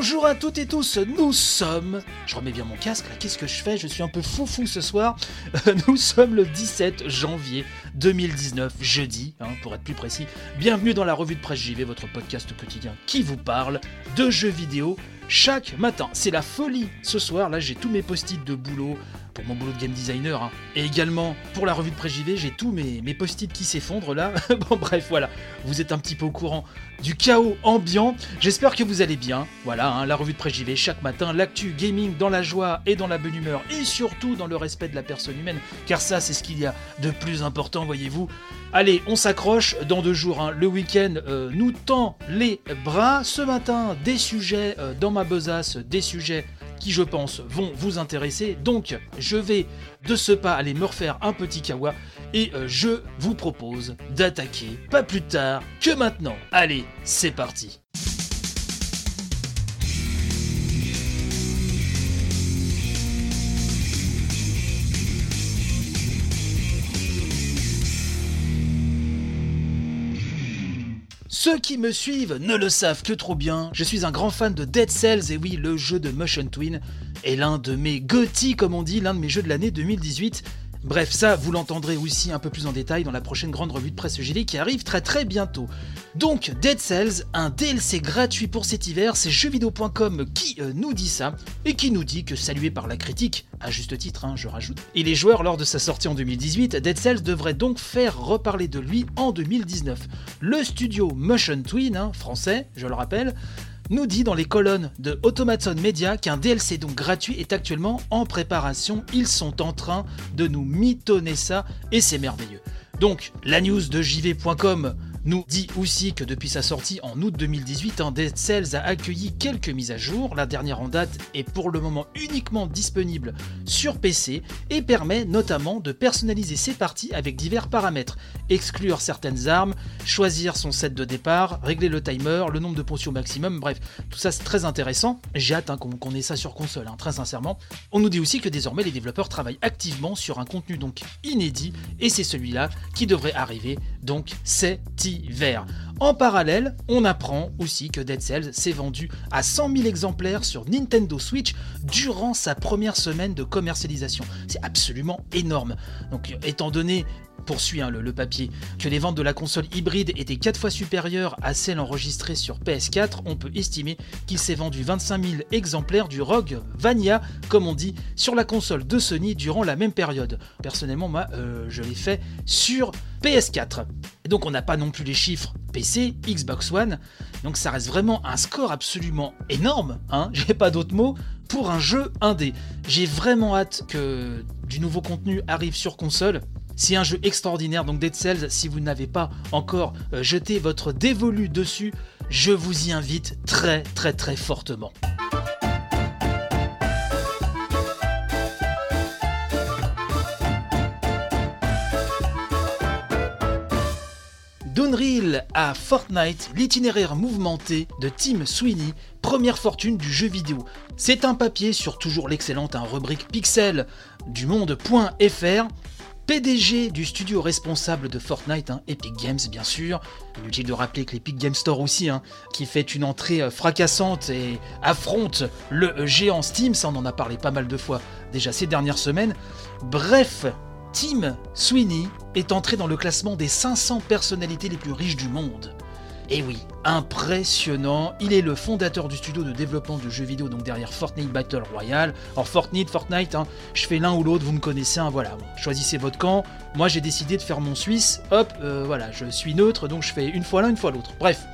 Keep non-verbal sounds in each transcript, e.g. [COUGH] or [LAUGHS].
Bonjour à toutes et tous, nous sommes... Je remets bien mon casque qu'est-ce que je fais? Je suis un peu foufou ce soir. [LAUGHS] Nous sommes le 17 janvier 2019, jeudi, hein, pour être plus précis. Bienvenue dans la revue de presse JV, votre podcast quotidien qui vous parle de jeux vidéo chaque matin. C'est la folie ce soir, là j'ai tous mes post-it de boulot, pour mon boulot de game designer, hein. et également pour la revue de presse JV, j'ai tous mes, post-it qui s'effondrent là. [LAUGHS] bon bref, voilà, vous êtes un petit peu au courant du chaos ambiant. J'espère que vous allez bien. Voilà, hein, la revue de presse JV chaque matin, l'actu gaming dans la joie et dans la bonne humeur, et surtout dans le respect de la personne humaine, car ça c'est ce qu'il y a de plus important, voyez-vous. Allez, on s'accroche dans deux jours. hein. Le week-end euh, nous tend les bras. Ce matin, des sujets euh, dans ma besace, des sujets qui, je pense, vont vous intéresser. Donc, je vais de ce pas aller me refaire un petit kawa et euh, je vous propose d'attaquer pas plus tard que maintenant. Allez, c'est parti. Ceux qui me suivent ne le savent que trop bien, je suis un grand fan de Dead Cells, et oui, le jeu de Motion Twin est l'un de mes GOTY, comme on dit, l'un de mes jeux de l'année 2018. Bref, ça, vous l'entendrez aussi un peu plus en détail dans la prochaine grande revue de presse GD qui arrive très très bientôt. Donc, Dead Cells, un DLC gratuit pour cet hiver, c'est jeuxvideo.com qui euh, nous dit ça, et qui nous dit que salué par la critique, à juste titre, hein, je rajoute, et les joueurs lors de sa sortie en 2018, Dead Cells devrait donc faire reparler de lui en 2019. Le studio Motion Twin, hein, français, je le rappelle, nous dit dans les colonnes de Automaton Media qu'un DLC donc gratuit est actuellement en préparation. Ils sont en train de nous mitonner ça et c'est merveilleux. Donc, la news de jv.com nous dit aussi que depuis sa sortie en août 2018, un Dead Cells a accueilli quelques mises à jour. La dernière en date est pour le moment uniquement disponible sur PC et permet notamment de personnaliser ses parties avec divers paramètres. Exclure certaines armes, choisir son set de départ, régler le timer, le nombre de potions maximum, bref, tout ça c'est très intéressant. J'ai hâte hein, qu'on ait ça sur console, hein, très sincèrement. On nous dit aussi que désormais les développeurs travaillent activement sur un contenu donc inédit et c'est celui-là qui devrait arriver donc hiver. En parallèle, on apprend aussi que Dead Cells s'est vendu à 100 000 exemplaires sur Nintendo Switch durant sa première semaine de commercialisation. C'est absolument énorme. Donc, étant donné poursuit hein, le, papier, que les ventes de la console hybride étaient 4 fois supérieures à celles enregistrées sur PS4, on peut estimer qu'il s'est vendu 25 000 exemplaires du Rogue Vania, comme on dit, sur la console de Sony durant la même période. Personnellement, moi, euh, je l'ai fait sur PS4. Et donc on n'a pas non plus les chiffres PC, Xbox One, donc ça reste vraiment un score absolument énorme, hein, [LAUGHS] j'ai pas d'autres mots, pour un jeu indé. J'ai vraiment hâte que du nouveau contenu arrive sur console. C'est un jeu extraordinaire, donc Dead Cells, si vous n'avez pas encore euh, jeté votre dévolu dessus, je vous y invite très très très fortement. D'Unreal à Fortnite, l'itinéraire mouvementé de Tim Sweeney, première fortune du jeu vidéo. C'est un papier sur toujours l'excellente rubrique Pixel du monde.fr. PDG du studio responsable de Fortnite, hein, Epic Games bien sûr. Inutile de rappeler que l'Epic Game Store aussi, hein, qui fait une entrée euh, fracassante et affronte le euh, géant Steam, ça on en a parlé pas mal de fois déjà ces dernières semaines. Bref, Tim Sweeney est entré dans le classement des 500 personnalités les plus riches du monde. Et oui, impressionnant, il est le fondateur du studio de développement de jeux vidéo, donc derrière Fortnite Battle Royale. Alors Fortnite, Fortnite, hein, je fais l'un ou l'autre, vous me connaissez, voilà, choisissez votre camp. Moi j'ai décidé de faire mon Suisse, hop, euh, voilà, je suis neutre, donc je fais une fois l'un, une fois l'autre. Bref,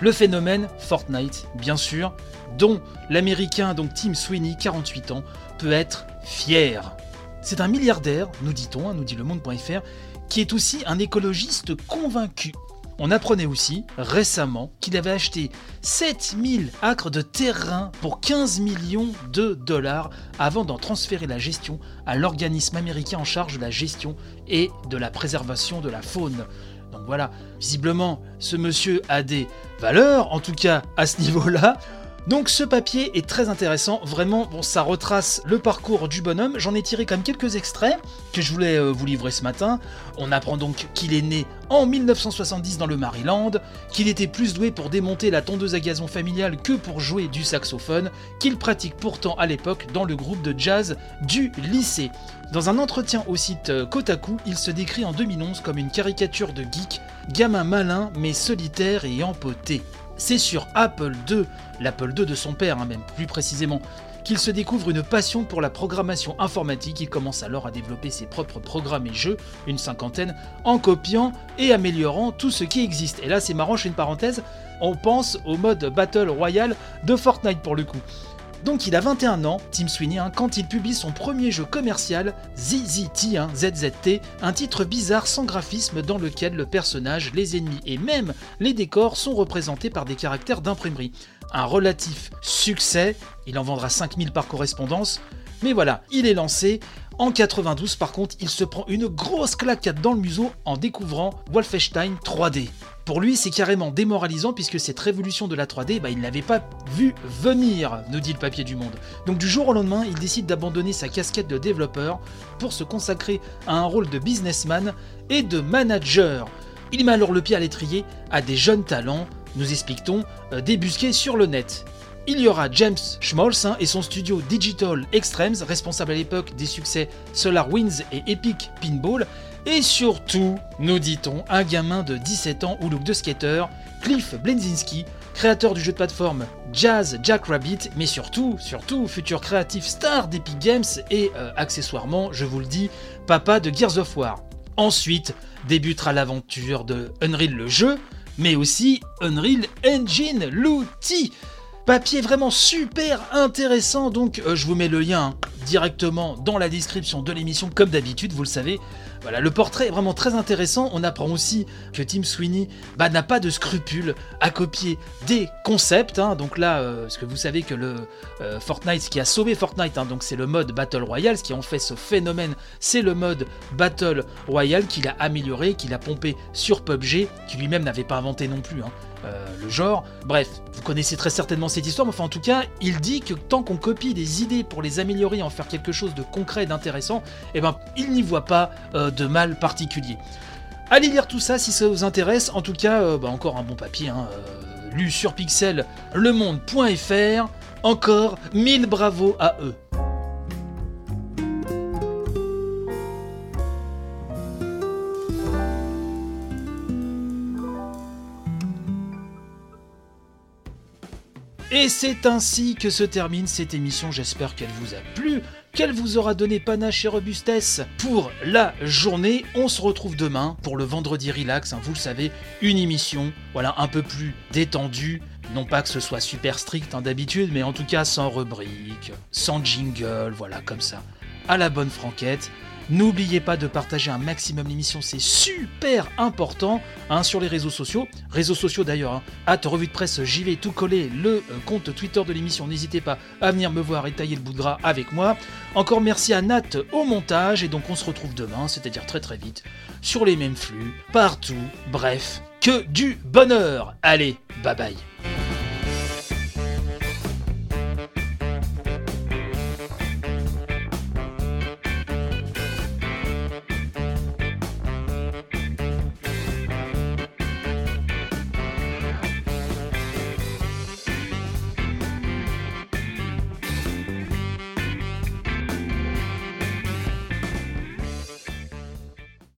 le phénomène Fortnite, bien sûr, dont l'américain, donc Tim Sweeney, 48 ans, peut être fier. C'est un milliardaire, nous dit-on, hein, nous dit le monde.fr, qui est aussi un écologiste convaincu. On apprenait aussi récemment qu'il avait acheté 7000 acres de terrain pour 15 millions de dollars avant d'en transférer la gestion à l'organisme américain en charge de la gestion et de la préservation de la faune. Donc voilà, visiblement, ce monsieur a des valeurs, en tout cas à ce niveau-là. Donc ce papier est très intéressant, vraiment, bon, ça retrace le parcours du bonhomme. J'en ai tiré quand même quelques extraits que je voulais euh, vous livrer ce matin. On apprend donc qu'il est né en 1970 dans le Maryland, qu'il était plus doué pour démonter la tondeuse à gazon familiale que pour jouer du saxophone, qu'il pratique pourtant à l'époque dans le groupe de jazz du lycée. Dans un entretien au site euh, Kotaku, il se décrit en 2011 comme une caricature de geek, gamin malin mais solitaire et empoté. C'est sur Apple II, l'Apple II de son père hein, même plus précisément, qu'il se découvre une passion pour la programmation informatique. Il commence alors à développer ses propres programmes et jeux, une cinquantaine, en copiant et améliorant tout ce qui existe. Et là c'est marrant, je fais une parenthèse, on pense au mode Battle Royale de Fortnite pour le coup. Donc il a 21 ans, Tim Sweeney, hein, quand il publie son premier jeu commercial, ZZT, hein, ZZT, un titre bizarre sans graphisme dans lequel le personnage, les ennemis et même les décors sont représentés par des caractères d'imprimerie. Un relatif succès, il en vendra 5000 par correspondance, mais voilà, il est lancé. En 92, par contre, il se prend une grosse claquette dans le museau en découvrant Wolfenstein 3D. Pour lui, c'est carrément démoralisant puisque cette révolution de la 3D, bah, il ne l'avait pas vu venir, nous dit le papier du monde. Donc du jour au lendemain, il décide d'abandonner sa casquette de développeur pour se consacrer à un rôle de businessman et de manager. Il met alors le pied à l'étrier à des jeunes talents, nous expliquons, euh, débusqués sur le net. Il y aura James Schmaltz hein, et son studio Digital Extremes, responsable à l'époque des succès Solar Winds et Epic Pinball, et surtout, nous dit-on, un gamin de 17 ans au look de skater, Cliff Blenzinski, créateur du jeu de plateforme Jazz Jackrabbit, mais surtout, surtout, futur créatif star d'Epic Games et euh, accessoirement, je vous le dis, papa de Gears of War. Ensuite, débutera l'aventure de Unreal le jeu, mais aussi Unreal Engine l'outil. Papier vraiment super intéressant, donc euh, je vous mets le lien hein, directement dans la description de l'émission, comme d'habitude, vous le savez. Voilà, le portrait est vraiment très intéressant. On apprend aussi que Tim Sweeney bah, n'a pas de scrupules à copier des concepts. hein. Donc là, euh, parce que vous savez que le euh, Fortnite, ce qui a sauvé Fortnite, hein, donc c'est le mode Battle Royale, ce qui en fait ce phénomène, c'est le mode Battle Royale qu'il a amélioré, qu'il a pompé sur PUBG, qui lui-même n'avait pas inventé non plus. hein, euh, le genre. Bref, vous connaissez très certainement cette histoire, mais enfin en tout cas, il dit que tant qu'on copie des idées pour les améliorer et faire quelque chose de concret et d'intéressant, eh ben il n'y voit pas euh, de mal particulier. Allez lire tout ça si ça vous intéresse. En tout cas, euh, bah, encore un bon papier, hein, euh, lu sur Pixel, lemonde.fr. Encore mille bravos à eux. Et c'est ainsi que se termine cette émission. J'espère qu'elle vous a plu, qu'elle vous aura donné panache et robustesse pour la journée. On se retrouve demain pour le vendredi relax. hein, vous le savez, une émission, voilà, un peu plus détendue. Non pas que ce soit super strict hein, d'habitude, mais en tout cas sans rubrique, sans jingle, voilà, comme ça, à la bonne franquette. N'oubliez pas de partager un maximum l'émission, c'est super important hein, sur les réseaux sociaux. Réseaux sociaux d'ailleurs, hein, revue de presse, j'y vais tout coller, le euh, compte Twitter de l'émission, n'hésitez pas à venir me voir et tailler le bout de gras avec moi. Encore merci à Nat au montage, et donc on se retrouve demain, c'est-à-dire très très vite, sur les mêmes flux, partout, bref, que du bonheur. Allez, bye bye.